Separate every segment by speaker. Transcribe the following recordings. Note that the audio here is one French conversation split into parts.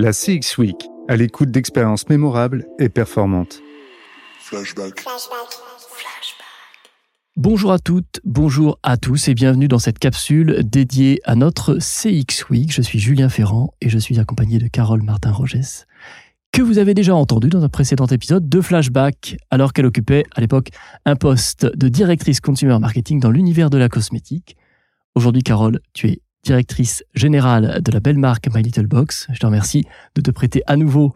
Speaker 1: La CX Week, à l'écoute d'expériences mémorables et performantes.
Speaker 2: Flashback.
Speaker 3: Bonjour à toutes, bonjour à tous et bienvenue dans cette capsule dédiée à notre CX Week. Je suis Julien Ferrand et je suis accompagné de Carole Martin-Rogès, que vous avez déjà entendu dans un précédent épisode de Flashback, alors qu'elle occupait à l'époque un poste de directrice consumer marketing dans l'univers de la cosmétique. Aujourd'hui, Carole, tu es directrice générale de la belle marque My Little Box. Je te remercie de te prêter à nouveau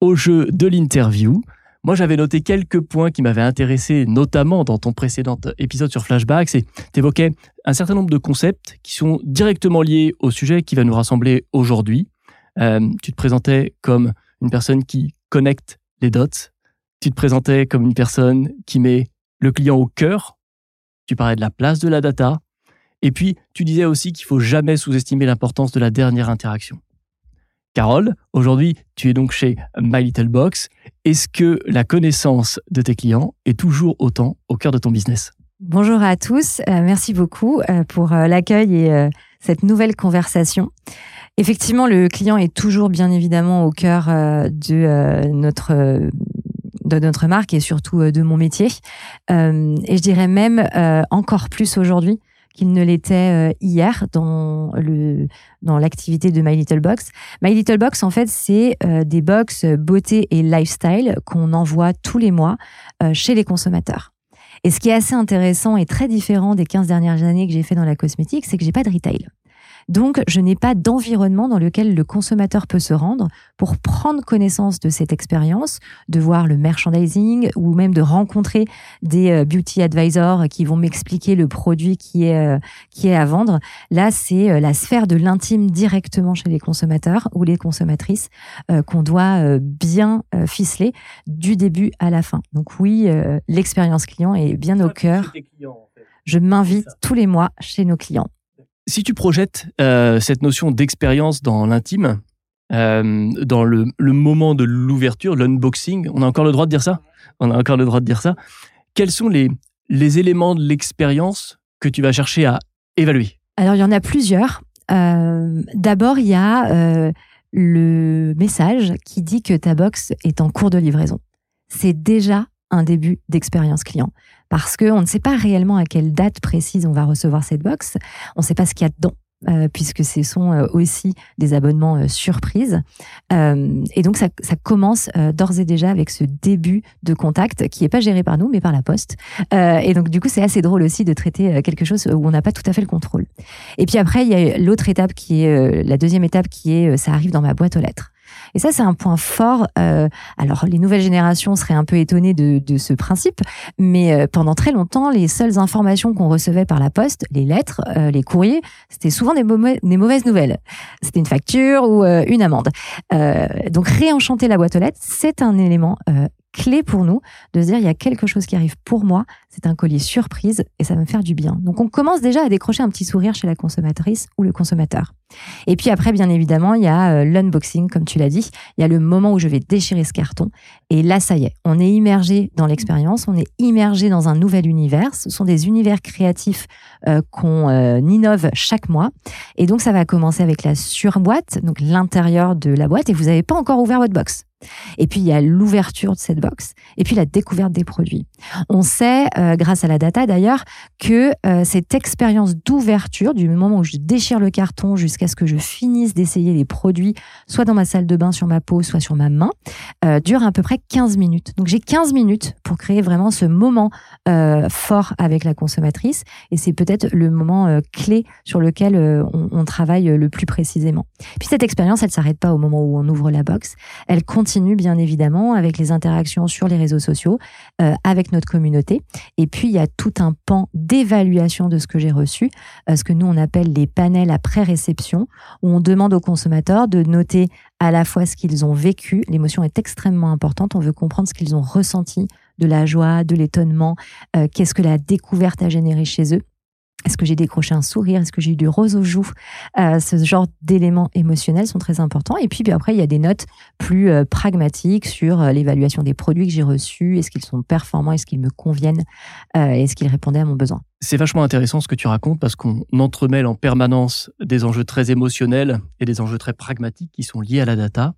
Speaker 3: au jeu de l'interview. Moi, j'avais noté quelques points qui m'avaient intéressé, notamment dans ton précédent épisode sur Flashback. C'est, évoquais un certain nombre de concepts qui sont directement liés au sujet qui va nous rassembler aujourd'hui. Euh, tu te présentais comme une personne qui connecte les dots. Tu te présentais comme une personne qui met le client au cœur. Tu parlais de la place de la data. Et puis, tu disais aussi qu'il faut jamais sous-estimer l'importance de la dernière interaction. Carole, aujourd'hui, tu es donc chez My Little Box. Est-ce que la connaissance de tes clients est toujours autant au cœur de ton business?
Speaker 4: Bonjour à tous, euh, merci beaucoup euh, pour euh, l'accueil et cette nouvelle conversation. Effectivement, le client est toujours bien évidemment au cœur de notre de notre marque et surtout de mon métier. et je dirais même encore plus aujourd'hui qu'il ne l'était euh, hier dans le dans l'activité de My Little Box. My Little Box, en fait, c'est euh, des box beauté et lifestyle qu'on envoie tous les mois euh, chez les consommateurs. Et ce qui est assez intéressant et très différent des 15 dernières années que j'ai fait dans la cosmétique, c'est que j'ai pas de retail. Donc, je n'ai pas d'environnement dans lequel le consommateur peut se rendre pour prendre connaissance de cette expérience, de voir le merchandising ou même de rencontrer des euh, beauty advisors qui vont m'expliquer le produit qui est, euh, qui est à vendre. Là, c'est euh, la sphère de l'intime directement chez les consommateurs ou les consommatrices qu'on doit bien ficeler du début à la fin. Donc oui, l'expérience client est bien au cœur. Je m'invite tous les mois chez nos clients.
Speaker 3: Si tu projettes euh, cette notion d'expérience dans l'intime, euh, dans le, moment de l'ouverture, l'unboxing, on a encore le droit de dire ça? On a encore le droit de dire ça? Quels sont les, éléments de l'expérience que tu vas chercher à évaluer?
Speaker 4: Alors, il y en a plusieurs. Euh, d'abord, il y a le message qui dit que ta box est en cours de livraison. C'est déjà un début d'expérience client parce qu'on ne sait pas réellement à quelle date précise on va recevoir cette box. On ne sait pas ce qu'il y a dedans. Euh, puisque ce sont euh, aussi des abonnements euh, surprises. et donc, ça, commence d'ores et déjà avec ce début de contact qui n'est pas géré par nous, mais par la poste. et donc, du coup, c'est assez drôle aussi de traiter quelque chose où on n'a pas tout à fait le contrôle. Et puis après, il y a l'autre étape qui est, la deuxième étape qui est, ça arrive dans ma boîte aux lettres. Et ça, c'est un point fort. Euh, alors, les nouvelles générations seraient un peu étonnées de, ce principe, mais euh, pendant très longtemps, les seules informations qu'on recevait par la poste, les lettres, euh, les courriers, c'était souvent des, des, mauvaises nouvelles. C'était une facture ou une amende. donc, réenchanter la boîte aux lettres, c'est un élément clé pour nous de se dire il y a quelque chose qui arrive pour moi, c'est un colis surprise et ça va me faire du bien. Donc on commence déjà à décrocher un petit sourire chez la consommatrice ou le consommateur. Et puis après, bien évidemment, il y a euh, l'unboxing, comme tu l'as dit. Il y a le moment où je vais déchirer ce carton. Et là, ça y est, on est immergé dans l'expérience, on est immergé dans un nouvel univers. Ce sont des univers créatifs euh, qu'on euh, innove chaque mois. Et donc, ça va commencer avec la surboîte, donc l'intérieur de la boîte. Et vous n'avez pas encore ouvert votre box. Et puis il y a l'ouverture de cette box, et puis la découverte des produits. On sait, euh, grâce à la data d'ailleurs, que euh, cette expérience d'ouverture, du moment où je déchire le carton jusqu'à ce que je finisse d'essayer les produits, soit dans ma salle de bain sur ma peau, soit sur ma main, euh, dure à peu près 15 minutes. Donc j'ai 15 minutes pour créer vraiment ce moment fort avec la consommatrice, et c'est peut-être le moment clé sur lequel on, travaille le plus précisément. Puis cette expérience, elle s'arrête pas au moment où on ouvre la box, elle continue continue bien évidemment avec les interactions sur les réseaux sociaux, euh, avec notre communauté. Et puis il y a tout un pan d'évaluation de ce que j'ai reçu, euh, ce que nous on appelle les panels après réception, où on demande aux consommateurs de noter à la fois ce qu'ils ont vécu. L'émotion est extrêmement importante. On veut comprendre ce qu'ils ont ressenti, de la joie, de l'étonnement, euh, qu'est-ce que la découverte a généré chez eux. Est-ce que j'ai décroché un sourire? Est-ce que j'ai eu du rose aux joues? Euh, Ce genre d'éléments émotionnels sont très importants. Et puis, après, il y a des notes plus euh, pragmatiques sur euh, l'évaluation des produits que j'ai reçus. Est-ce qu'ils sont performants? Est-ce qu'ils me conviennent? Est-ce qu'ils répondaient à mon besoin?
Speaker 3: C'est vachement intéressant ce que tu racontes parce qu'on entremêle en permanence des enjeux très émotionnels et des enjeux très pragmatiques qui sont liés à la data.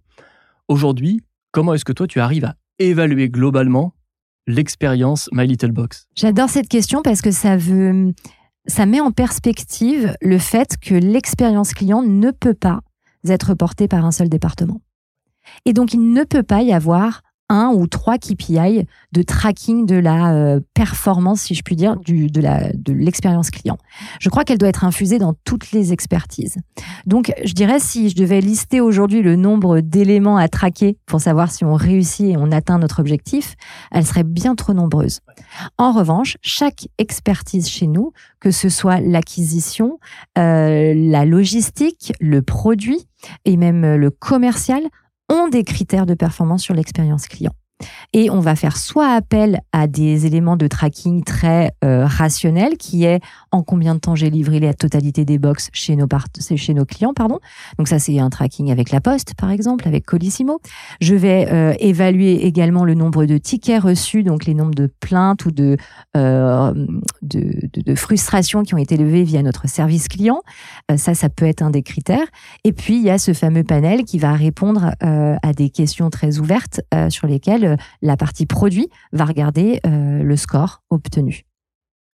Speaker 3: Aujourd'hui, comment est-ce que toi, tu arrives à évaluer globalement l'expérience My Little Box?
Speaker 4: J'adore cette question parce que ça veut, ça met en perspective le fait que l'expérience client ne peut pas être portée par un seul département. Et donc, il ne peut pas y avoir un ou trois KPI de tracking de la euh, performance, si je puis dire, du, de la de l'expérience client. Je crois qu'elle doit être infusée dans toutes les expertises. Donc, je dirais si je devais lister aujourd'hui le nombre d'éléments à traquer pour savoir si on réussit et on atteint notre objectif, elle serait bien trop nombreuse. En revanche, chaque expertise chez nous, que ce soit l'acquisition, euh, la logistique, le produit et même le commercial, ont des critères de performance sur l'expérience client. Et on va faire soit appel à des éléments de tracking très euh, rationnels, qui est en combien de temps j'ai livré la totalité des box chez nos, clients. pardon. Donc ça, c'est un tracking avec la Poste, par exemple, avec Colissimo. Je vais euh, évaluer également le nombre de tickets reçus, donc les nombres de plaintes ou de, euh, de, de, frustrations qui ont été levées via notre service client. ça, ça peut être un des critères. Et puis, il y a ce fameux panel qui va répondre à des questions très ouvertes sur lesquelles la partie produit va regarder euh, le score obtenu.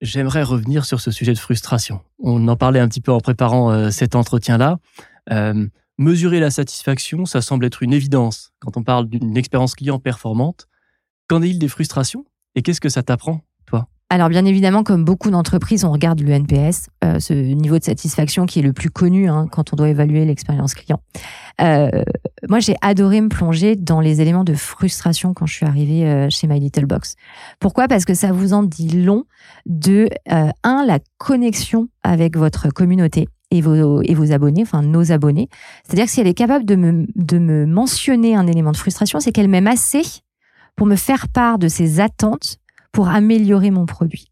Speaker 3: J'aimerais revenir sur ce sujet de frustration. On en parlait un petit peu en préparant euh, cet entretien-là. Euh, mesurer la satisfaction, ça semble être une évidence quand on parle d'une expérience client performante. Qu'en est-il des frustrations et qu'est-ce que ça t'apprend?
Speaker 4: Alors bien évidemment, comme beaucoup d'entreprises, on regarde le NPS, euh, ce niveau de satisfaction qui est le plus connu hein, quand on doit évaluer l'expérience client. Euh, moi, j'ai adoré me plonger dans les éléments de frustration quand je suis arrivée euh, chez My Little Box. Pourquoi? Parce que ça vous en dit long de, un, la connexion avec votre communauté et vos, et vos abonnés, enfin nos abonnés. C'est-à-dire que si elle est capable de me, de me mentionner un élément de frustration, c'est qu'elle m'aime assez pour me faire part de ses attentes pour améliorer mon produit.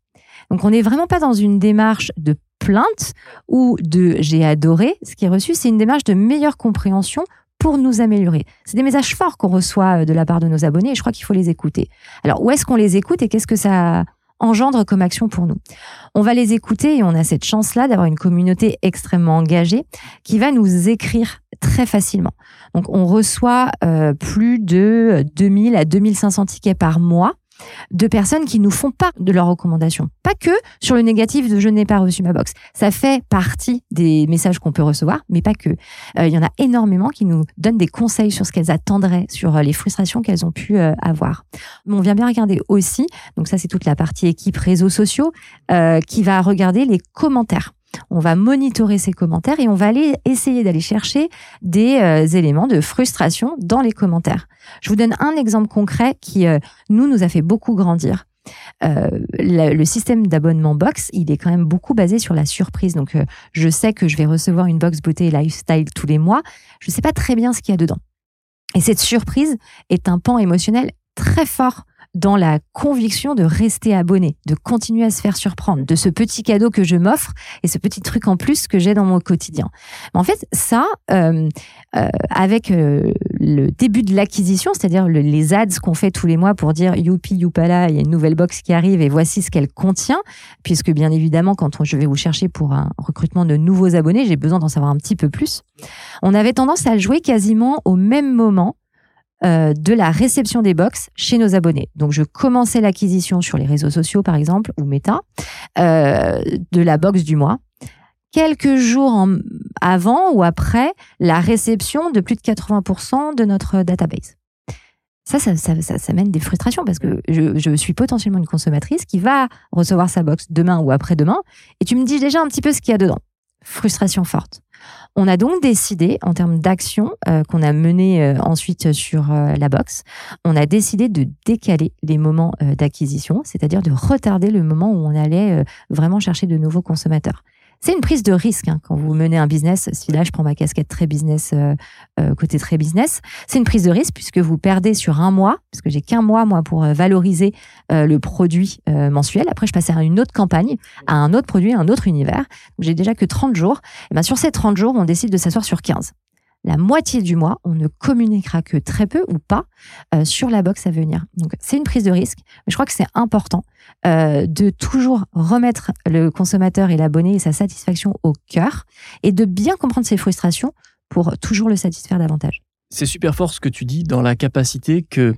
Speaker 4: Donc on n'est vraiment pas dans une démarche de plainte ou de j'ai adoré. Ce qui est reçu, c'est une démarche de meilleure compréhension pour nous améliorer. C'est des messages forts qu'on reçoit euh, de la part de nos abonnés et je crois qu'il faut les écouter. Alors où est-ce qu'on les écoute et qu'est-ce que ça engendre comme action pour nous? On va les écouter et on a cette chance-là d'avoir une communauté extrêmement engagée qui va nous écrire très facilement. Donc on reçoit euh, plus de 2000 à 2500 tickets par mois de personnes qui nous font pas de leurs recommandations. Pas que sur le négatif de je n'ai pas reçu ma box. Ça fait partie des messages qu'on peut recevoir, mais pas que. Euh, il y en a énormément qui nous donnent des conseils sur ce qu'elles attendraient, sur euh, les frustrations qu'elles ont pu euh, avoir. on vient bien regarder aussi, donc ça c'est toute la partie équipe réseaux sociaux, qui va regarder les commentaires. On va monitorer ces commentaires et on va aller essayer d'aller chercher des euh, éléments de frustration dans les commentaires. Je vous donne un exemple concret qui, euh, nous, nous a fait beaucoup grandir. Euh, le, système d'abonnement box, il est quand même beaucoup basé sur la surprise. Donc, je sais que je vais recevoir une box beauté et lifestyle tous les mois. Je ne sais pas très bien ce qu'il y a dedans. Et cette surprise est un pan émotionnel très fort dans la conviction de rester abonné, de continuer à se faire surprendre, de ce petit cadeau que je m'offre et ce petit truc en plus que j'ai dans mon quotidien. En fait, ça, euh, euh, avec euh, le début de l'acquisition, c'est-à-dire les ads qu'on fait tous les mois pour dire youpi youpala, il y a une nouvelle box qui arrive et voici ce qu'elle contient, puisque bien évidemment, quand je vais vous chercher pour un recrutement de nouveaux abonnés, j'ai besoin d'en savoir un petit peu plus. On avait tendance à le jouer quasiment au même moment euh, de la réception des box chez nos abonnés. Donc, je commençais l'acquisition sur les réseaux sociaux, par exemple, ou Meta, euh, de la box du mois. Quelques jours avant ou après la réception de plus de 80% de notre database. Ça ça, ça, ça, mène des frustrations parce que je, je, suis potentiellement une consommatrice qui va recevoir sa box demain ou après-demain et tu me dis déjà un petit peu ce qu'il y a dedans. Frustration forte. On a donc décidé, en termes d'action euh, qu'on a mené euh, ensuite sur euh, la box, on a décidé de décaler les moments d'acquisition, c'est-à-dire de retarder le moment où on allait vraiment chercher de nouveaux consommateurs. C'est une prise de risque hein, quand vous menez un business. Si là, je prends ma casquette très business, euh, euh, côté très business, c'est une prise de risque puisque vous perdez sur un mois, parce que j'ai qu'un mois, moi, pour euh, valoriser le produit mensuel. Après, je passe à une autre campagne, à un autre produit, à un autre univers. J'ai déjà que 30 jours. Et ben, sur ces 30 jours, on décide de s'asseoir sur 15 la moitié du mois, on ne communiquera que très peu ou pas euh, sur la box à venir. Donc c'est une prise de risque, mais je crois que c'est important euh, de toujours remettre le consommateur et l'abonné et sa satisfaction au cœur et de bien comprendre ses frustrations pour toujours le satisfaire davantage.
Speaker 3: C'est super fort ce que tu dis dans la capacité que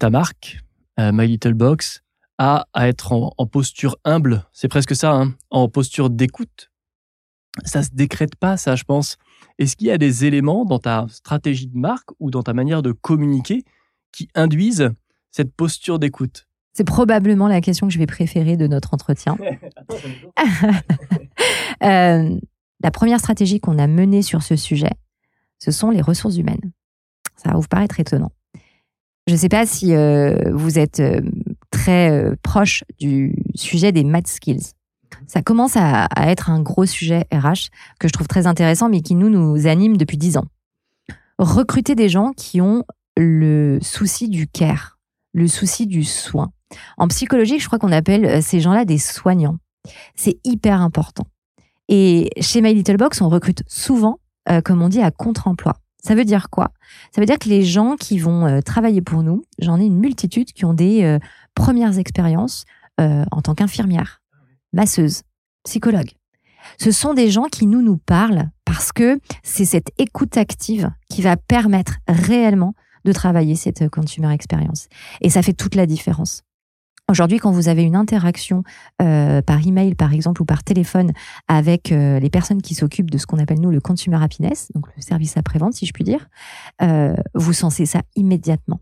Speaker 3: ta marque, euh, My Little Box, a à être en, posture humble. C'est presque ça, hein, en posture d'écoute. Ça se décrète pas, ça, je pense. Est-ce qu'il y a des éléments dans ta stratégie de marque ou dans ta manière de communiquer qui induisent cette posture d'écoute?
Speaker 4: C'est probablement la question que je vais préférer de notre entretien. Euh, la première stratégie qu'on a menée sur ce sujet, ce sont les ressources humaines. Ça va vous paraître étonnant. Je ne sais pas si euh, vous êtes euh, très proche du sujet des math skills. Ça commence à, être un gros sujet RH que je trouve très intéressant, mais qui nous, nous anime depuis dix ans. Recruter des gens qui ont le souci du care, le souci du soin. En psychologie, je crois qu'on appelle euh, ces gens-là des soignants. C'est hyper important. Et chez My Little Box, on recrute souvent, euh, comme on dit, à contre-emploi. Ça veut dire quoi? Ça veut dire que les gens qui vont euh, travailler pour nous, j'en ai une multitude qui ont des premières expériences en tant qu'infirmière, masseuse, psychologue. Ce sont des gens qui nous nous parlent parce que c'est cette écoute active qui va permettre réellement de travailler cette consumer experience. Et ça fait toute la différence. Aujourd'hui, quand vous avez une interaction euh, par email, par exemple, ou par téléphone avec euh, les personnes qui s'occupent de ce qu'on appelle nous le consumer happiness, donc le service après-vente, si je puis dire, euh, vous sensez ça immédiatement.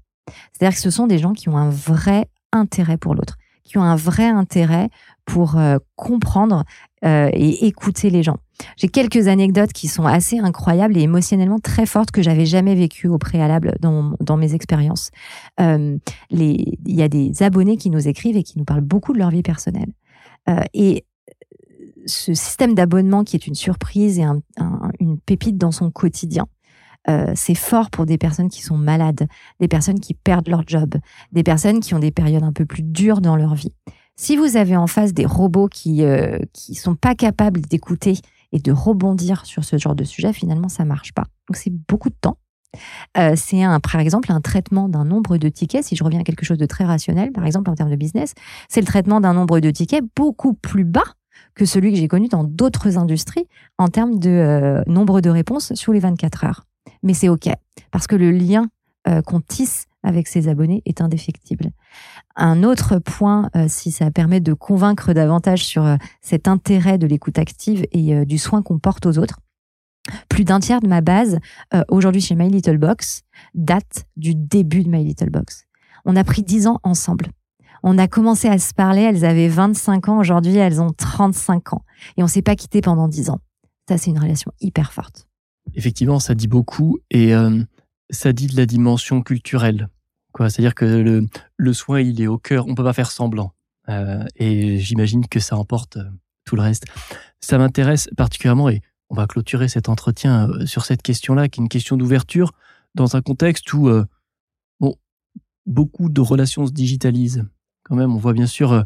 Speaker 4: C'est-à-dire que ce sont des gens qui ont un vrai intérêt pour l'autre, qui ont un vrai intérêt pour euh, comprendre euh, et écouter les gens. J'ai quelques anecdotes qui sont assez incroyables et émotionnellement très fortes que j'avais jamais vécues au préalable dans, mes expériences. Euh, il y a des abonnés qui nous écrivent et qui nous parlent beaucoup de leur vie personnelle. et ce système d'abonnement qui est une surprise et une pépite dans son quotidien, c'est fort pour des personnes qui sont malades, des personnes qui perdent leur job, des personnes qui ont des périodes un peu plus dures dans leur vie. Si vous avez en face des robots qui euh, qui sont pas capables d'écouter et de rebondir sur ce genre de sujet, finalement, ça marche pas. Donc c'est beaucoup de temps. Euh, c'est un, par exemple, un traitement d'un nombre de tickets. Si je reviens à quelque chose de très rationnel, par exemple en termes de business, c'est le traitement d'un nombre de tickets beaucoup plus bas que celui que j'ai connu dans d'autres industries en termes de euh, nombre de réponses sur les 24 heures. Mais c'est OK, parce que le lien euh, qu'on tisse avec ses abonnés est indéfectible. Un autre point, euh, si ça permet de convaincre davantage sur euh, cet intérêt de l'écoute active et du soin qu'on porte aux autres, plus d'un tiers de ma base aujourd'hui chez My Little Box date du début de My Little Box. On a pris dix ans ensemble. On a commencé à se parler, elles avaient 25 ans, aujourd'hui elles ont 35 ans. Et on s'est pas quitté pendant dix ans. Ça, c'est une relation hyper forte.
Speaker 3: Effectivement, ça dit beaucoup. Et ça dit de la dimension culturelle. Quoi, c'est-à-dire que le, le, soin, il est au cœur. On peut pas faire semblant. Euh, et j'imagine que ça emporte euh, tout le reste. Ça m'intéresse particulièrement et on va clôturer cet entretien euh, sur cette question-là, qui est une question d'ouverture dans un contexte où bon, beaucoup de relations se digitalisent. Quand même, on voit bien sûr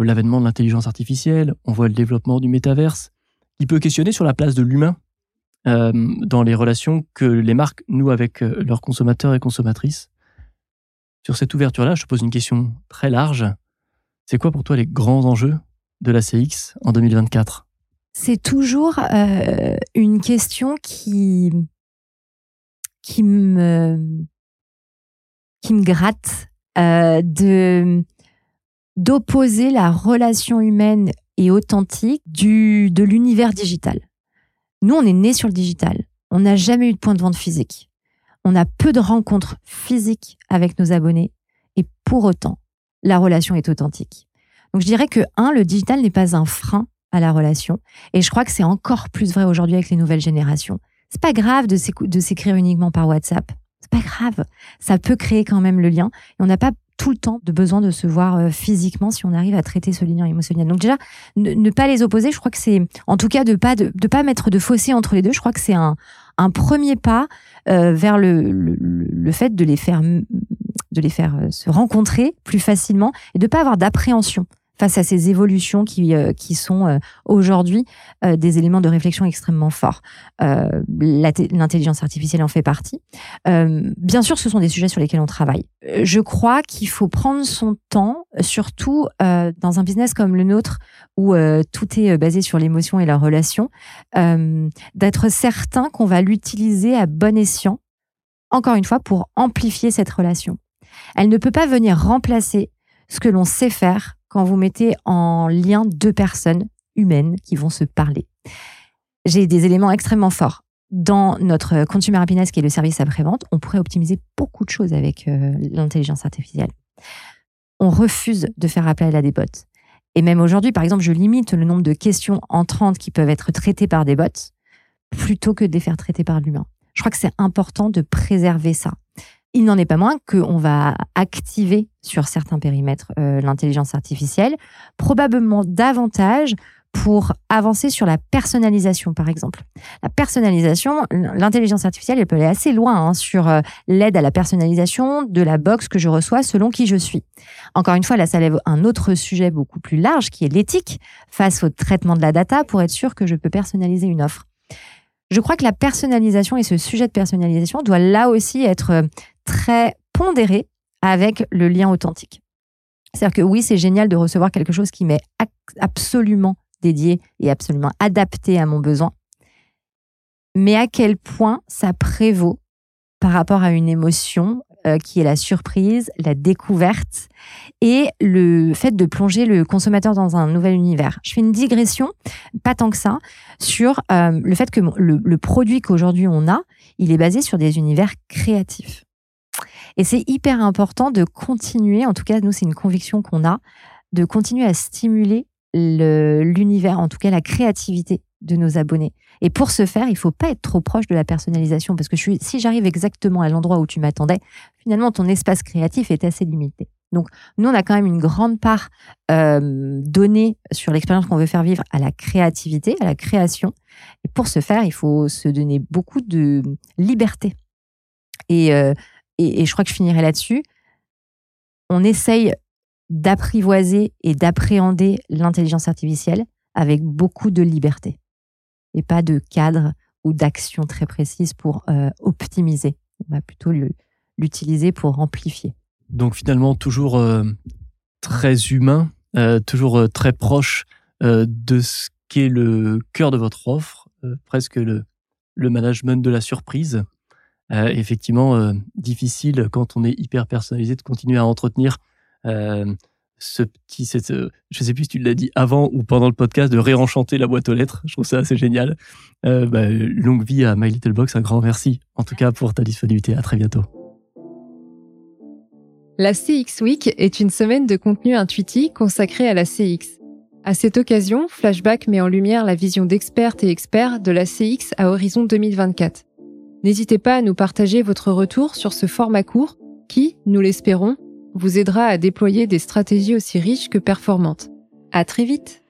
Speaker 3: l'avènement de l'intelligence artificielle, on voit le développement du métaverse, qui peut questionner sur la place de l'humain euh, dans les relations que les marques nouent avec euh, leurs consommateurs et consommatrices. Sur cette ouverture-là, je te pose une question très large. C'est quoi pour toi les grands enjeux de la CX en 2024
Speaker 4: C'est toujours euh, une question qui qui me qui me gratte euh, de d'opposer la relation humaine et authentique du de l'univers digital. Nous, on est né sur le digital. On n'a jamais eu de point de vente physique. On a peu de rencontres physiques avec nos abonnés. Et pour autant, la relation est authentique. Donc je dirais que, un, le digital n'est pas un frein à la relation. Et je crois que c'est encore plus vrai aujourd'hui avec les nouvelles générations. C'est pas grave de s'écrire uniquement par WhatsApp. C'est pas grave. Ça peut créer quand même le lien. Et on n'a pas tout le temps de besoin de se voir euh, physiquement si on arrive à traiter ce lien émotionnel. Donc déjà, ne, pas les opposer, je crois que c'est, en tout cas, de pas de, pas mettre de fossé entre les deux. Je crois que c'est un, premier pas euh, vers le, le, le, fait de les faire de les faire euh, se rencontrer plus facilement et de pas avoir d'appréhension face à ces évolutions qui, euh, qui sont euh, aujourd'hui euh, des éléments de réflexion extrêmement forts. L'intelligence artificielle en fait partie. bien sûr, ce sont des sujets sur lesquels on travaille. Je crois qu'il faut prendre son temps, surtout dans un business comme le nôtre, où tout est basé sur l'émotion et la relation, d'être certain qu'on va l'utiliser à bon escient encore une fois, pour amplifier cette relation. Elle ne peut pas venir remplacer ce que l'on sait faire quand vous mettez en lien deux personnes humaines qui vont se parler. J'ai des éléments extrêmement forts. Dans notre consumer happiness, qui est le service après-vente, on pourrait optimiser beaucoup de choses avec euh, l'intelligence artificielle. On refuse de faire appel à des bots. Et même aujourd'hui, par exemple, je limite le nombre de questions entrantes qui peuvent être traitées par des bots plutôt que de les faire traiter par l'humain. Je crois que c'est important de préserver ça. Il n'en est pas moins qu'on va activer sur certains périmètres euh, l'intelligence artificielle, probablement davantage pour avancer sur la personnalisation, par exemple. La personnalisation, l'intelligence artificielle, elle peut aller assez loin hein, sur euh, l'aide à la personnalisation de la box que je reçois selon qui je suis. Encore une fois, là, ça lève un autre sujet beaucoup plus large qui est l'éthique face au traitement de la data pour être sûr que je peux personnaliser une offre. Je crois que la personnalisation et ce sujet de personnalisation doit là aussi être euh, très pondéré avec le lien authentique. C'est-à-dire que oui, c'est génial de recevoir quelque chose qui m'est absolument dédié et absolument adapté à mon besoin. Mais à quel point ça prévaut par rapport à une émotion euh, qui est la surprise, la découverte et le fait de plonger le consommateur dans un nouvel univers? Je fais une digression, pas tant que ça, sur euh, le fait que le, le produit qu'aujourd'hui on a, il est basé sur des univers créatifs. Et c'est hyper important de continuer, en tout cas nous c'est une conviction qu'on a, de continuer à stimuler l'univers, en tout cas la créativité de nos abonnés. Et pour ce faire, il faut pas être trop proche de la personnalisation parce que si j'arrive exactement à l'endroit où tu m'attendais, finalement ton espace créatif est assez limité. Donc nous, on a quand même une grande part euh, donnée sur l'expérience qu'on veut faire vivre à la créativité, à la création. Et pour ce faire, il faut se donner beaucoup de liberté. Et, euh, et, je crois que je finirai là-dessus. On essaye d'apprivoiser et d'appréhender l'intelligence artificielle avec beaucoup de liberté et pas de cadre ou d'action très précise pour euh, optimiser. On va plutôt l'utiliser pour amplifier.
Speaker 3: Donc finalement, toujours euh, très humain, euh, toujours très proche de ce qu'est le cœur de votre offre, presque le management de la surprise. Effectivement, difficile quand on est hyper personnalisé de continuer à entretenir ce petit, cette, euh, je sais plus si tu l'as dit avant ou pendant le podcast, de réenchanter la boîte aux lettres. Je trouve ça assez génial. Euh, bah, longue vie à My Little Box. Un grand merci, en tout cas, pour ta disponibilité. À très bientôt.
Speaker 2: La CX Week est une semaine de contenu intuitif consacrée à la CX. À cette occasion, Flashback met en lumière la vision d'expertes et experts de la CX à horizon 2024. N'hésitez pas à nous partager votre retour sur ce format court qui, nous l'espérons, vous aidera à déployer des stratégies aussi riches que performantes. À très vite!